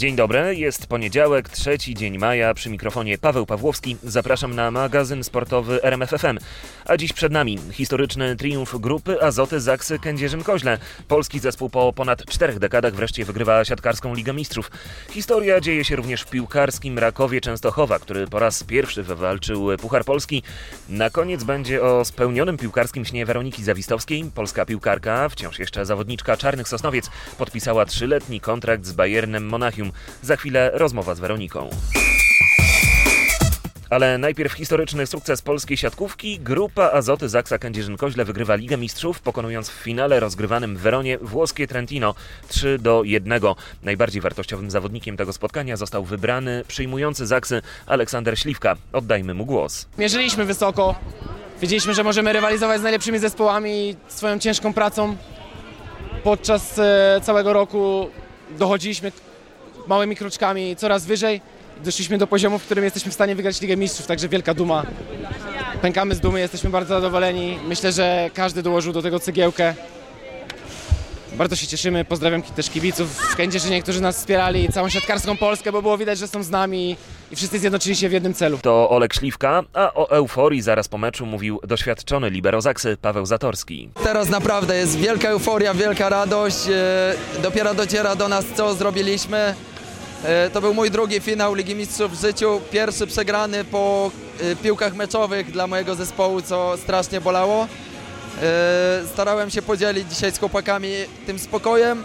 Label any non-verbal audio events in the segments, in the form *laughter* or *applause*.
Dzień dobry, jest poniedziałek, trzeci dzień maja, przy mikrofonie Paweł Pawłowski. Zapraszam na magazyn sportowy RMFFM. A dziś przed nami historyczny triumf grupy Azoty Zaksy Kędzierzyn-Koźle. Polski zespół po ponad czterech dekadach wreszcie wygrywa siatkarską Ligę Mistrzów. Historia dzieje się również w piłkarskim Rakowie Częstochowa, który po raz pierwszy wywalczył Puchar Polski. Na koniec będzie o spełnionym piłkarskim śnie Weroniki Zawistowskiej. Polska piłkarka, wciąż jeszcze zawodniczka Czarnych Sosnowiec, podpisała trzyletni kontrakt z Bayernem Monachium. Za chwilę rozmowa z Weroniką. Ale najpierw historyczny sukces polskiej siatkówki. Grupa Azoty Zaksa Kędzierzyn-Koźle wygrywa Ligę Mistrzów, pokonując w finale rozgrywanym w Weronie włoskie Trentino 3 do 1. Najbardziej wartościowym zawodnikiem tego spotkania został wybrany przyjmujący Zaksy Aleksander Śliwka. Oddajmy mu głos. Mierzyliśmy wysoko. Wiedzieliśmy, że możemy rywalizować z najlepszymi zespołami swoją ciężką pracą podczas e, całego roku dochodziliśmy małymi kroczkami coraz wyżej. Doszliśmy do poziomu, w którym jesteśmy w stanie wygrać Ligę Mistrzów, także wielka duma. Pękamy z dumy, jesteśmy bardzo zadowoleni. Myślę, że każdy dołożył do tego cegiełkę. Bardzo się cieszymy, pozdrawiam też kibiców w Kędzierzynie, którzy nas wspierali, całą siatkarską Polskę, bo było widać, że są z nami i wszyscy zjednoczyli się w jednym celu. To Olek Śliwka, a o euforii zaraz po meczu mówił doświadczony libero Zaksy Paweł Zatorski. Teraz naprawdę jest wielka euforia, wielka radość. e, Dopiero dociera do nas, co zrobiliśmy. E, To był mój drugi finał Ligi Mistrzów w życiu. Pierwszy przegrany po e, piłkach meczowych dla mojego zespołu, co strasznie bolało. E, Starałem się podzielić dzisiaj z chłopakami tym spokojem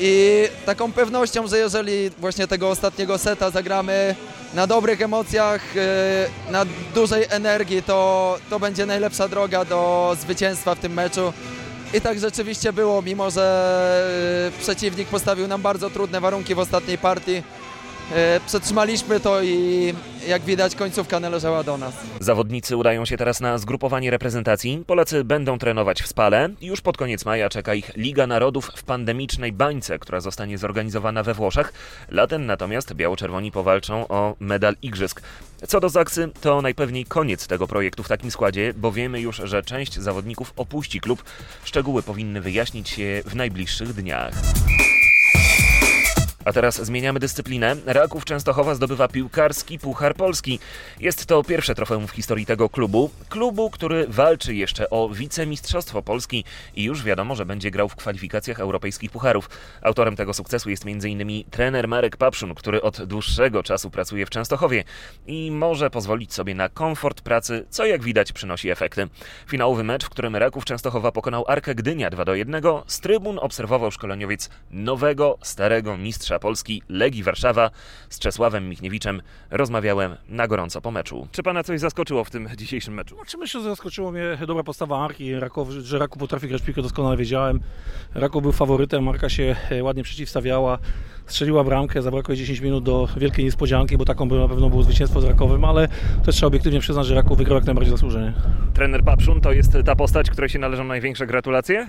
i taką pewnością, że jeżeli właśnie tego ostatniego seta zagramy na dobrych emocjach, e, na dużej energii, to, to będzie najlepsza droga do zwycięstwa w tym meczu. I tak rzeczywiście było, mimo że e, przeciwnik postawił nam bardzo trudne warunki w ostatniej partii. E, Przetrzymaliśmy to i jak widać końcówka należała do nas. Zawodnicy udają się teraz na zgrupowanie reprezentacji. Polacy będą trenować w Spale. Już pod koniec maja czeka ich Liga Narodów w pandemicznej bańce, która zostanie zorganizowana we Włoszech. Latem natomiast biało-czerwoni powalczą o medal igrzysk. Co do Zaksy, to najpewniej koniec tego projektu w takim składzie, bo wiemy już, że część zawodników opuści klub. Szczegóły powinny wyjaśnić się w najbliższych dniach. A teraz zmieniamy dyscyplinę. Raków Częstochowa zdobywa piłkarski Puchar Polski. Jest to pierwsze trofeum w historii tego klubu. Klubu, który walczy jeszcze o wicemistrzostwo Polski i już wiadomo, że będzie grał w kwalifikacjach europejskich pucharów. Autorem tego sukcesu jest m.in. trener Marek Papszun, który od dłuższego czasu pracuje w Częstochowie i może pozwolić sobie na komfort pracy, co jak widać przynosi efekty. Finałowy mecz, w którym Raków Częstochowa pokonał Arkę Gdynia 2 do 1, z trybun obserwował szkoleniowiec nowego, starego mistrza Polski Legii Warszawa z Czesławem Michniewiczem. Rozmawiałem na gorąco po meczu. Czy pana coś zaskoczyło w tym dzisiejszym meczu? Znaczy myślę, że zaskoczyło mnie dobra postawa Marki. Rakow, że Raku potrafi grać piłkę doskonale wiedziałem. Raków był faworytem, Marka się e, ładnie przeciwstawiała, strzeliła bramkę, zabrakło jej 10 minut do wielkiej niespodzianki, bo taką by na pewno było zwycięstwo z Rakowem, ale też trzeba obiektywnie przyznać, że Raków wygrał jak najbardziej zasłużenie. Trener Papszun to jest ta postać, której się należą największe gratulacje?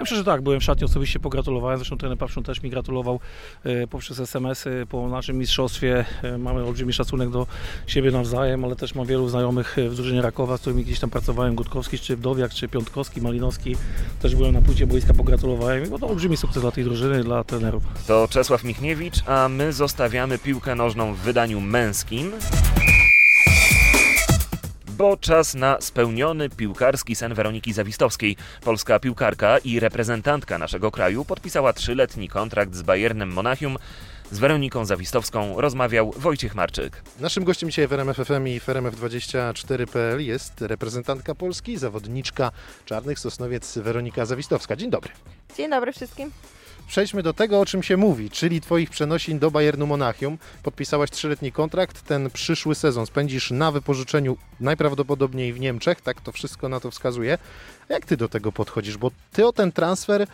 Ja myślę, że tak, byłem w szatni, osobiście pogratulowałem, zresztą trener Papszun też mi gratulował e, poprzez SMS-y po naszym mistrzostwie. E, Mamy olbrzymi szacunek do siebie nawzajem, ale też mam wielu znajomych e, w drużynie Rakowa, z którymi gdzieś tam pracowałem, Gutkowski, czy Wdowiak, czy Piątkowski, Malinowski. Też byłem na płycie boiska, pogratulowałem bo to olbrzymi sukces dla tej drużyny, dla trenerów. To Czesław Michniewicz, a my zostawiamy piłkę nożną w wydaniu męskim. Bo czas na spełniony piłkarski sen Weroniki Zawistowskiej. Polska piłkarka i reprezentantka naszego kraju podpisała trzyletni kontrakt z Bayernem Monachium. Z Weroniką Zawistowską rozmawiał Wojciech Marczyk. Naszym gościem dzisiaj w RMF FM i w RMF24.pl jest reprezentantka Polski, zawodniczka Czarnych Sosnowiec Weronika Zawistowska. Dzień dobry. Dzień dobry wszystkim. Przejdźmy do tego, o czym się mówi, czyli Twoich przenosin do Bayernu Monachium. Podpisałaś trzyletni kontrakt, ten przyszły sezon spędzisz na wypożyczeniu najprawdopodobniej w Niemczech, tak to wszystko na to wskazuje. Jak Ty do tego podchodzisz? Bo Ty o ten transfer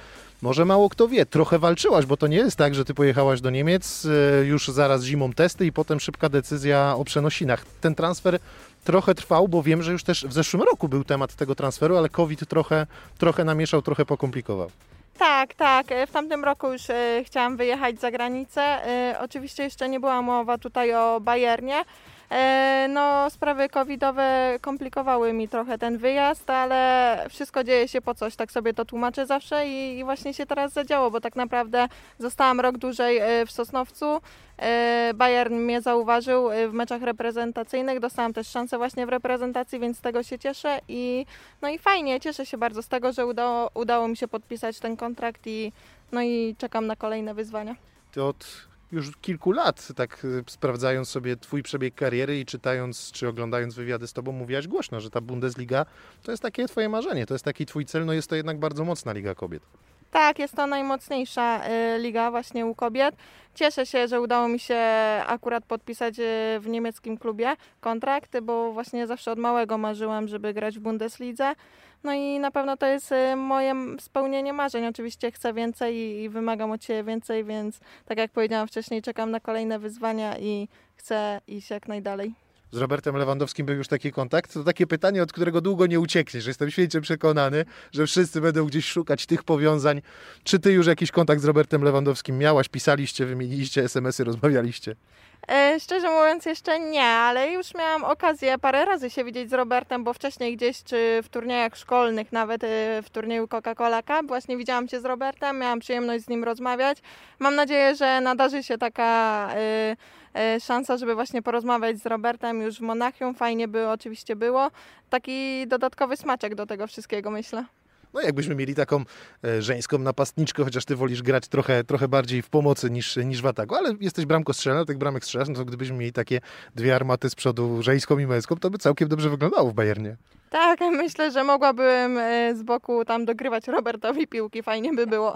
może mało kto wie, trochę walczyłaś, bo to nie jest tak, że Ty pojechałaś do Niemiec, e, już zaraz zimą testy i potem szybka decyzja o przenosinach. Ten transfer trochę trwał, bo wiem, że już też w zeszłym roku był temat tego transferu, ale COVID trochę, trochę namieszał, trochę pokomplikował. Tak, tak. e, W tamtym roku już e, chciałam wyjechać za granicę. E, Oczywiście jeszcze nie była mowa tutaj o Bayernie. E, No, sprawy covidowe komplikowały mi trochę ten wyjazd, ale wszystko dzieje się po coś, tak sobie to tłumaczę zawsze i, i właśnie się teraz zadziało, bo tak naprawdę zostałam rok dłużej e, w Sosnowcu. E, Bayern mnie zauważył w meczach reprezentacyjnych, dostałam też szansę właśnie w reprezentacji, więc z tego się cieszę i no i fajnie, cieszę się bardzo z tego, że udało, udało mi się podpisać ten kontrakt i no i czekam na kolejne wyzwania. Ty od już kilku lat, tak y, sprawdzając sobie twój przebieg kariery i czytając czy oglądając wywiady z tobą, mówiłaś głośno, że ta Bundesliga to jest takie twoje marzenie, to jest taki twój cel, no jest to jednak bardzo mocna liga kobiet. Tak, jest to najmocniejsza y, liga właśnie u kobiet. Cieszę się, że udało mi się akurat podpisać y, w niemieckim klubie kontrakt, bo właśnie zawsze od małego marzyłam, żeby grać w Bundeslidze. No i na pewno to jest y, moje spełnienie marzeń. Oczywiście chcę więcej i wymagam od Ciebie więcej, więc tak jak powiedziałam wcześniej, czekam na kolejne wyzwania i chcę iść jak najdalej. Z Robertem Lewandowskim był już taki kontakt? To takie pytanie, od którego długo nie uciekniesz. Jestem święcie przekonany, że wszyscy będą gdzieś szukać tych powiązań. Czy ty już jakiś kontakt z Robertem Lewandowskim miałaś? Pisaliście, wymieniliście SMS-y, rozmawialiście? E, szczerze mówiąc jeszcze nie, ale już miałam okazję parę razy się widzieć z Robertem, bo wcześniej gdzieś czy w turniejach szkolnych, nawet e, w turnieju Coca-Cola Cup, właśnie widziałam się z Robertem, miałam przyjemność z nim rozmawiać. Mam nadzieję, że nadarzy się taka e, e, szansa, żeby właśnie porozmawiać z Robertem już w Monachium. Fajnie by oczywiście było. Taki dodatkowy smaczek do tego wszystkiego, myślę. No jakbyśmy mieli taką e, żeńską napastniczkę, chociaż ty wolisz grać trochę, trochę bardziej w pomocy niż, niż w ataku, ale jesteś bramkostrzelna, tych bramek strzelasz, no to gdybyśmy mieli takie dwie armaty z przodu, żeńską i męską, to by całkiem dobrze wyglądało w Bayernie. Tak, myślę, że mogłabym e, z boku tam dogrywać Robertowi piłki, fajnie by było.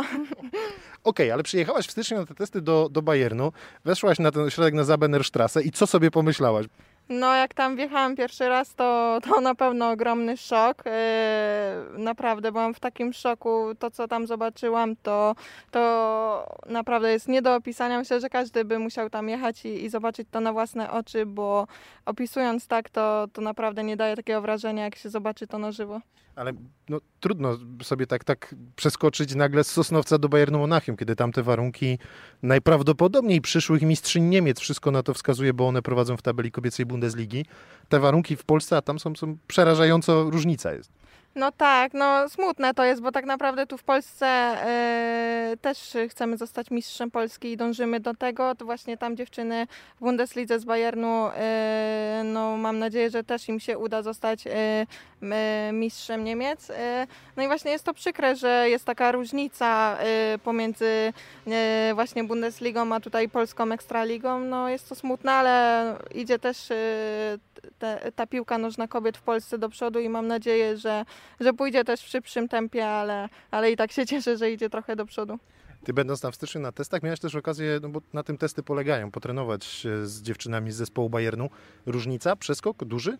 *laughs* Okej, ale przyjechałaś w styczniu na te testy do, do Bayernu, weszłaś na ten ośrodek na Zabenerstrasse i co sobie pomyślałaś? No, jak tam wjechałam pierwszy raz, to, to na pewno ogromny szok. Yy, naprawdę byłam w takim szoku. To, co tam zobaczyłam, to, to naprawdę jest nie do opisania. Myślę, że każdy by musiał tam jechać i, i zobaczyć to na własne oczy, bo opisując tak, to, to naprawdę nie daje takiego wrażenia, jak się zobaczy to na żywo. Ale no, trudno sobie tak, tak przeskoczyć nagle z Sosnowca do Bayernu Monachium, kiedy tam te warunki najprawdopodobniej przyszłych mistrzyń Niemiec, wszystko na to wskazuje, bo one prowadzą w tabeli kobiecej Bundesligi. Te warunki w Polsce, a tam są, są przerażająco różnica jest. No tak, no smutne to jest, bo tak naprawdę tu w Polsce e, też chcemy zostać mistrzem Polski i dążymy do tego. To właśnie tam dziewczyny w Bundeslidze z Bayernu, e, no mam nadzieję, że też im się uda zostać e, mistrzem Niemiec. No i właśnie jest to przykre, że jest taka różnica pomiędzy właśnie Bundesligą a tutaj polską Ekstraligą. No jest to smutne, ale idzie też te, ta piłka nożna kobiet w Polsce do przodu i mam nadzieję, że, że pójdzie też w szybszym tempie, ale, ale i tak się cieszę, że idzie trochę do przodu. Ty będąc w styczniu na testach, miałeś też okazję, no bo na tym testy polegają, potrenować z dziewczynami z zespołu Bayernu. Różnica, przeskok duży?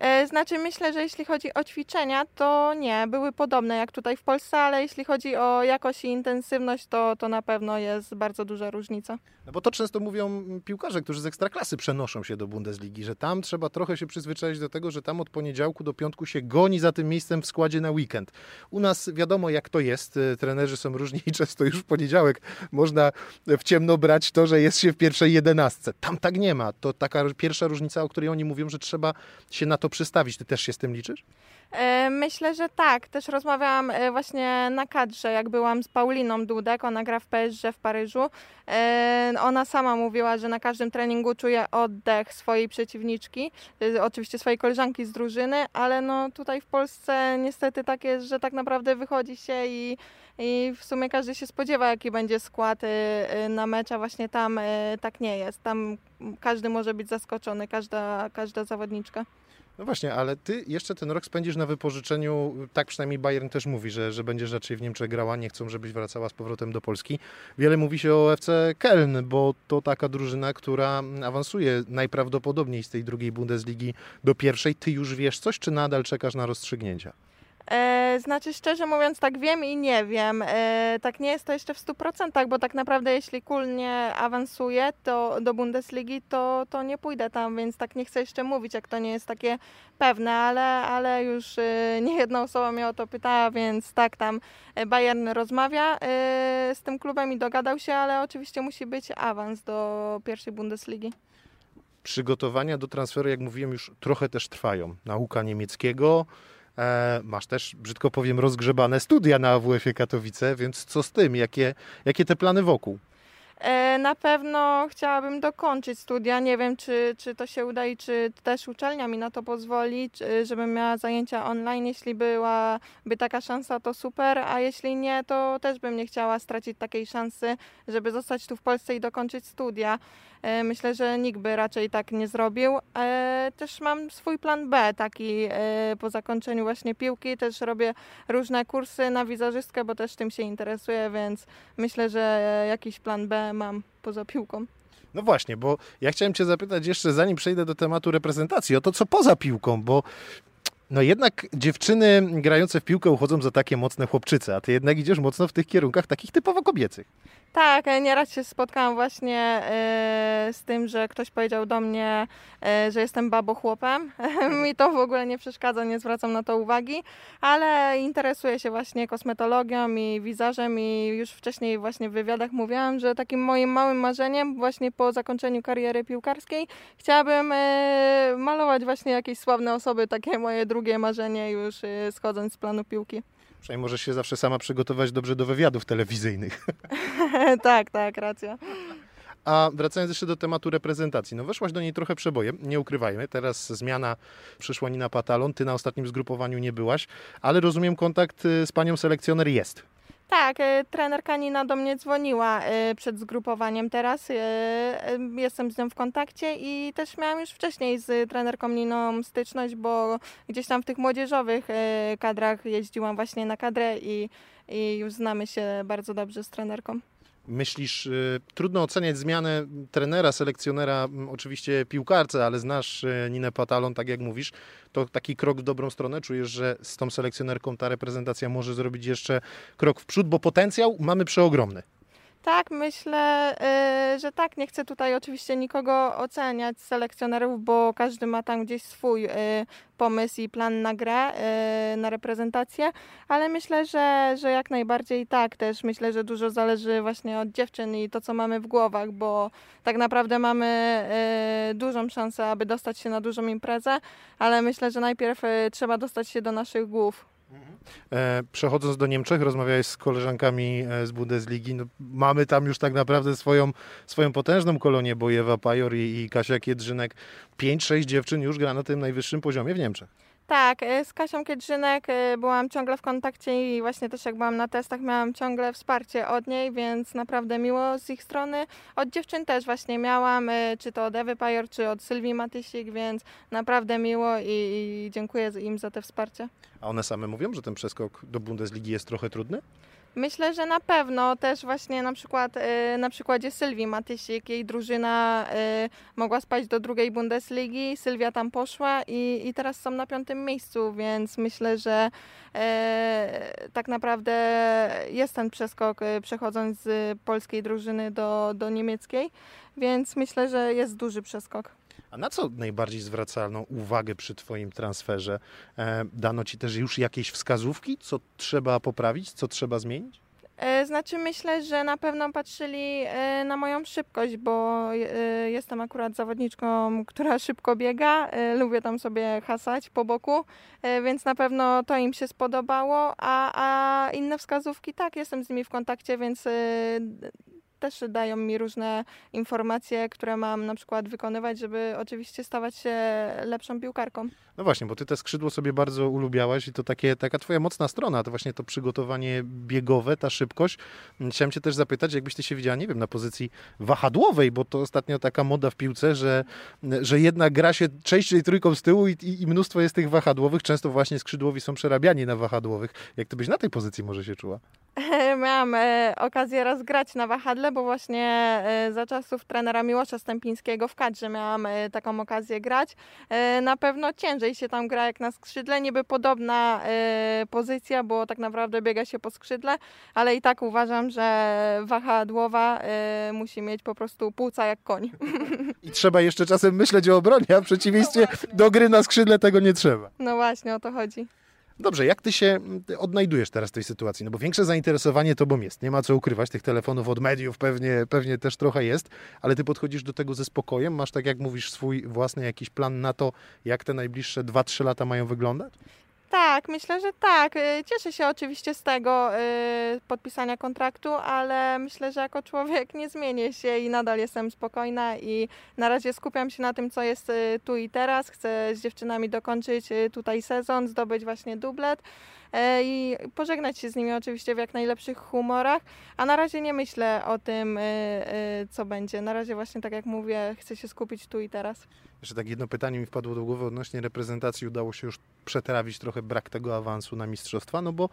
E, Znaczy myślę, że jeśli chodzi o ćwiczenia, to nie, były podobne jak tutaj w Polsce, ale jeśli chodzi o jakość i intensywność, to, to na pewno jest bardzo duża różnica. No bo to często mówią piłkarze, którzy z ekstraklasy przenoszą się do Bundesligi, że tam trzeba trochę się przyzwyczaić do tego, że tam od poniedziałku do piątku się goni za tym miejscem w składzie na weekend. U nas wiadomo jak to jest, e, trenerzy są różni i często już w poniedziałek można w ciemno brać to, że jest się w pierwszej jedenastce. Tam tak nie ma. To taka pierwsza różnica, o której oni mówią, że trzeba się na to przystawić. Ty też się z tym liczysz? E, Myślę, że tak. Też rozmawiałam e, właśnie na kadrze, jak byłam z Pauliną Dudek, ona gra w PSG w Paryżu. E, Ona sama mówiła, że na każdym treningu czuje oddech swojej przeciwniczki, oczywiście swojej koleżanki z drużyny, ale no tutaj w Polsce niestety tak jest, że tak naprawdę wychodzi się i, i w sumie każdy się spodziewa, jaki będzie skład na mecz, a właśnie tam tak nie jest. Tam każdy może być zaskoczony, każda, każda zawodniczka. No właśnie, ale ty jeszcze ten rok spędzisz na wypożyczeniu, tak przynajmniej Bayern też mówi, że, że będziesz raczej w Niemczech grała, nie chcą, żebyś wracała z powrotem do Polski. Wiele mówi się o FC Köln, bo to taka drużyna, która awansuje najprawdopodobniej z tej drugiej Bundesligi do pierwszej. Ty już wiesz coś, czy nadal czekasz na rozstrzygnięcia? E, znaczy, szczerze mówiąc, tak wiem i nie wiem. E, tak nie jest to jeszcze w 100%, bo tak naprawdę, jeśli Kul nie awansuje to do Bundesligi, to, to nie pójdę tam, więc tak nie chcę jeszcze mówić, jak to nie jest takie pewne, ale, ale już e, nie jedna osoba mnie o to pytała, więc tak, tam Bayern rozmawia z tym klubem i dogadał się, ale oczywiście musi być awans do pierwszej Bundesligi. przygotowania do transferu, jak mówiłem, już trochę też trwają. Nauka niemieckiego, masz też, brzydko powiem, rozgrzebane studia na AWF-ie Katowice, więc co z tym? Jakie, jakie te plany wokół? E, Na pewno chciałabym dokończyć studia. Nie wiem, czy, czy to się uda i czy też uczelnia mi na to pozwoli, żebym miała zajęcia online. Jeśli byłaby taka szansa, to super, a jeśli nie, to też bym nie chciała stracić takiej szansy, żeby zostać tu w Polsce i dokończyć studia. E, Myślę, że nikt by raczej tak nie zrobił. E, Też mam swój plan B, taki po zakończeniu właśnie piłki. Też robię różne kursy na wizerzystkę, bo też tym się interesuję, więc myślę, że jakiś plan B mam poza piłką. No właśnie, bo ja chciałem Cię zapytać jeszcze, zanim przejdę do tematu reprezentacji, o to, co poza piłką, bo no jednak dziewczyny grające w piłkę uchodzą za takie mocne chłopczyce, a Ty jednak idziesz mocno w tych kierunkach takich typowo kobiecych. Tak, nieraz się spotkałam właśnie e, z tym, że ktoś powiedział do mnie, e, że jestem babochłopem. *laughs* Mi to w ogóle nie przeszkadza, nie zwracam na to uwagi, ale interesuję się właśnie kosmetologią i wizażem i już wcześniej właśnie w wywiadach mówiłam, że takim moim małym marzeniem właśnie po zakończeniu kariery piłkarskiej chciałabym e, malować właśnie jakieś sławne osoby, takie moje drugie marzenie już schodząc z planu piłki. Przynajmniej możesz się zawsze sama przygotować dobrze do wywiadów telewizyjnych. *laughs* tak, tak, racja. A wracając jeszcze do tematu reprezentacji, no weszłaś do niej trochę przebojem, nie ukrywajmy. Teraz zmiana, przyszła Nina Patalon, ty na ostatnim zgrupowaniu nie byłaś, ale rozumiem kontakt y, z panią selekcjoner jest. Tak, e, trenerka Nina do mnie dzwoniła e, przed zgrupowaniem teraz. e, Jestem z nią w kontakcie i też miałam już wcześniej z trenerką Niną styczność, bo gdzieś tam w tych młodzieżowych kadrach jeździłam właśnie na kadrę i, i już znamy się bardzo dobrze z trenerką. Myślisz, y, trudno oceniać zmianę trenera, selekcjonera, m, oczywiście piłkarce, ale znasz y, Ninę Patalon, tak jak mówisz, to taki krok w dobrą stronę. Czujesz, że z tą selekcjonerką ta reprezentacja może zrobić jeszcze krok w przód, bo potencjał mamy przeogromny. Tak, myślę, y, że tak. Nie chcę tutaj oczywiście nikogo oceniać z selekcjonerów, bo każdy ma tam gdzieś swój y, pomysł i plan na grę, y, na reprezentację, ale myślę, że, że jak najbardziej tak też. Myślę, że dużo zależy właśnie od dziewczyn i to, co mamy w głowach, bo tak naprawdę mamy dużą szansę, aby dostać się na dużą imprezę, ale myślę, że najpierw trzeba dostać się do naszych głów. E, Przechodząc do Niemczech, rozmawiałeś z koleżankami e, z Bundesligi. No, mamy tam już tak naprawdę swoją, swoją potężną kolonię, bo Ewa Pajor i, i Kasia Kiedrzynek. 5-6 dziewczyn już gra na tym najwyższym poziomie w Niemczech. Tak, y, z Kasią Kiedrzynek y, byłam ciągle w kontakcie i właśnie też jak byłam na testach miałam ciągle wsparcie od niej, więc naprawdę miło z ich strony. Od dziewczyn też właśnie miałam, y, czy to od Ewy Pajor, czy od Sylwii Matysik, więc naprawdę miło i, i dziękuję im za te wsparcie. A one same mówią, że ten przeskok do Bundesligi jest trochę trudny? Myślę, że na pewno też właśnie na przykład y, na przykładzie Sylwii Matysik, jej drużyna y, mogła spać do drugiej Bundesligi, Sylwia tam poszła i, i teraz są na piątym miejscu, więc myślę, że e, tak naprawdę jest ten przeskok y, przechodząc z polskiej drużyny do, do niemieckiej, więc myślę, że jest duży przeskok. A na co najbardziej zwracano uwagę przy Twoim transferze? E, dano Ci też już jakieś wskazówki, co trzeba poprawić, co trzeba zmienić? E, Znaczy myślę, że na pewno patrzyli e, na moją szybkość, bo jestem akurat zawodniczką, która szybko biega. Lubię tam sobie hasać po boku, więc na pewno to im się spodobało, a, a inne wskazówki tak, jestem z nimi w kontakcie, więc też dają mi różne informacje, które mam na przykład wykonywać, żeby oczywiście stawać się lepszą piłkarką. No właśnie, bo Ty te skrzydło sobie bardzo ulubiałaś i to takie, taka Twoja mocna strona, to właśnie to przygotowanie biegowe, ta szybkość. Chciałem Cię też zapytać, jakbyś Ty się widziała, nie wiem, na pozycji wahadłowej, bo to ostatnio taka moda w piłce, że, że jednak gra się częściej trójką z tyłu i, i, i mnóstwo jest tych wahadłowych, często właśnie skrzydłowi są przerabiani na wahadłowych. Jak Ty byś na tej pozycji może się czuła? *laughs* Miałam e, okazję raz grać na wahadle, bo właśnie e, za czasów trenera Miłosza Stępińskiego w kadrze miałam e, taką okazję grać. Na pewno ciężej się tam gra jak na skrzydle, niby podobna pozycja, bo tak naprawdę biega się po skrzydle, ale i tak uważam, że wahadłowa musi mieć po prostu płuca jak koń. I trzeba jeszcze czasem myśleć o obronie, a w *laughs* przeciwieństwie do gry na skrzydle tego nie trzeba. No właśnie, o to chodzi. Dobrze, jak ty się mm, odnajdujesz teraz w tej sytuacji? No bo większe zainteresowanie tobą jest, nie ma co ukrywać, tych telefonów od mediów pewnie, pewnie też trochę jest, ale ty podchodzisz do tego ze spokojem, masz tak jak mówisz swój własny jakiś plan na to, jak te najbliższe 2-3 lata mają wyglądać? Tak, myślę, że tak. Y, Cieszę się oczywiście z tego y, podpisania kontraktu, ale myślę, że jako człowiek nie zmienię się i nadal jestem spokojna i na razie skupiam się na tym, co jest y, tu i teraz. Chcę z dziewczynami dokończyć tutaj sezon, zdobyć właśnie dublet i pożegnać się z nimi oczywiście w jak najlepszych humorach, a na razie nie myślę o tym, y, y, co będzie. Na razie właśnie tak jak mówię, chcę się skupić tu i teraz. Jeszcze tak jedno pytanie mi wpadło do głowy odnośnie reprezentacji. Udało się już przetrawić trochę brak tego awansu na mistrzostwa, no bo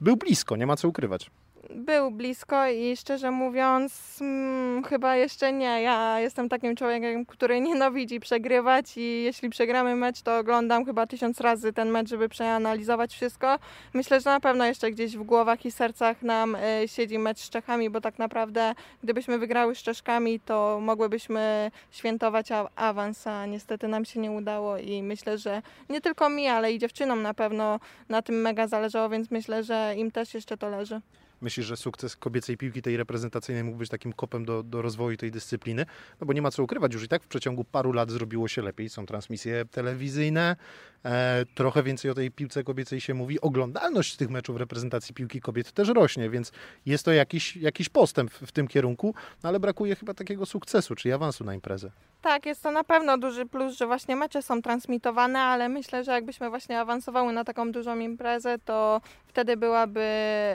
był blisko, nie ma co ukrywać. Był blisko i szczerze mówiąc, mm, chyba jeszcze nie. Ja jestem takim człowiekiem, który nienawidzi przegrywać i jeśli przegramy mecz, to oglądam chyba tysiąc razy ten mecz, żeby przeanalizować wszystko. Myślę, że na pewno jeszcze gdzieś w głowach i sercach nam y, siedzi mecz z Czechami, bo tak naprawdę gdybyśmy wygrały z Czeszkami, to mogłybyśmy świętować awans, a niestety nam się nie udało i myślę, że nie tylko mi, ale i dziewczynom na pewno na tym mega zależało, więc myślę, że im też jeszcze to leży. Myślisz, że sukces kobiecej piłki tej reprezentacyjnej mógł być takim kopem do, do rozwoju tej dyscypliny? No bo nie ma co ukrywać, już i tak w przeciągu paru lat zrobiło się lepiej. Są transmisje telewizyjne, e, trochę więcej o tej piłce kobiecej się mówi. Oglądalność tych meczów reprezentacji piłki kobiet też rośnie, więc jest to jakiś, jakiś postęp w, tym kierunku, no ale brakuje chyba takiego sukcesu, czyli awansu na imprezę. Tak, jest to na pewno duży plus, że właśnie mecze są transmitowane, ale myślę, że jakbyśmy właśnie awansowały na taką dużą imprezę, to wtedy byłaby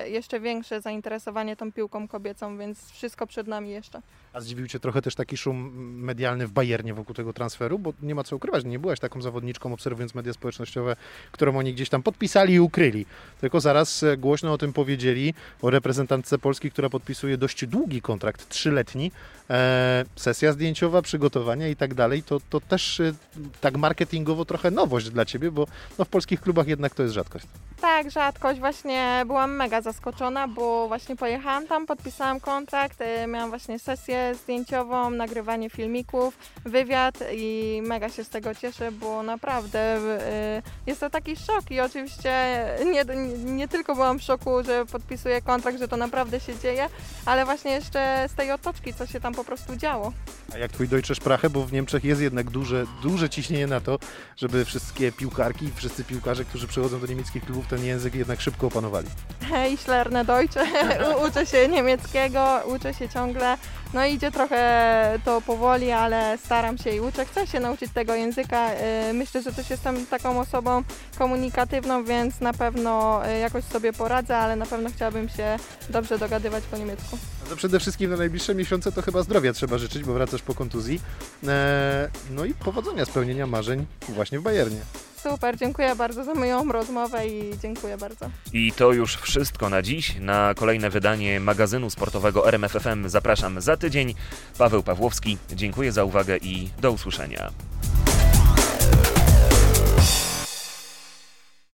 jeszcze większe zainteresowanie tą piłką kobiecą, więc wszystko przed nami jeszcze. A zdziwił Cię trochę też taki szum medialny w Bayernie wokół tego transferu, bo nie ma co ukrywać, nie byłaś taką zawodniczką, obserwując media społecznościowe, którą oni gdzieś tam podpisali i ukryli. Tylko zaraz e, głośno o tym powiedzieli, o reprezentantce Polski, która podpisuje dość długi kontrakt, trzyletni, e, sesja zdjęciowa, i tak dalej. To, to też e, tak marketingowo trochę nowość dla Ciebie, bo no, w polskich klubach jednak to jest rzadkość. Tak, rzadkość. Właśnie byłam mega zaskoczona, bo właśnie pojechałam tam, podpisałam kontrakt, y, miałam właśnie sesję zdjęciową, nagrywanie filmików, wywiad i mega się z tego cieszę, bo naprawdę y, jest to taki szok i oczywiście nie, nie tylko byłam w szoku, że podpisuję kontrakt, że to naprawdę się dzieje, ale właśnie jeszcze z tej otoczki, co się tam po prostu działo. A jak Twój Deutsche Sprache, bo w Niemczech jest jednak duże, duże ciśnienie na to, żeby wszystkie piłkarki, wszyscy piłkarze, którzy przychodzą do niemieckich klubów, ten język jednak szybko opanowali. Ich lerne Deutsche, uczę się niemieckiego, uczę się ciągle. No idzie trochę to powoli, ale staram się i uczę. Chcę się nauczyć tego języka. Y, Myślę, że też jestem taką osobą komunikatywną, więc na pewno y, jakoś sobie poradzę, ale na pewno chciałabym się dobrze dogadywać po niemiecku. No przede wszystkim na najbliższe miesiące to chyba zdrowia trzeba życzyć, bo wracasz po kontuzji. Eee, no i powodzenia, spełnienia marzeń właśnie w Bayernie. Super, dziękuję bardzo za moją rozmowę i dziękuję bardzo. I to już wszystko na dziś. Na kolejne wydanie magazynu sportowego RMFFM zapraszam za tydzień. Paweł Pawłowski, dziękuję za uwagę i do usłyszenia.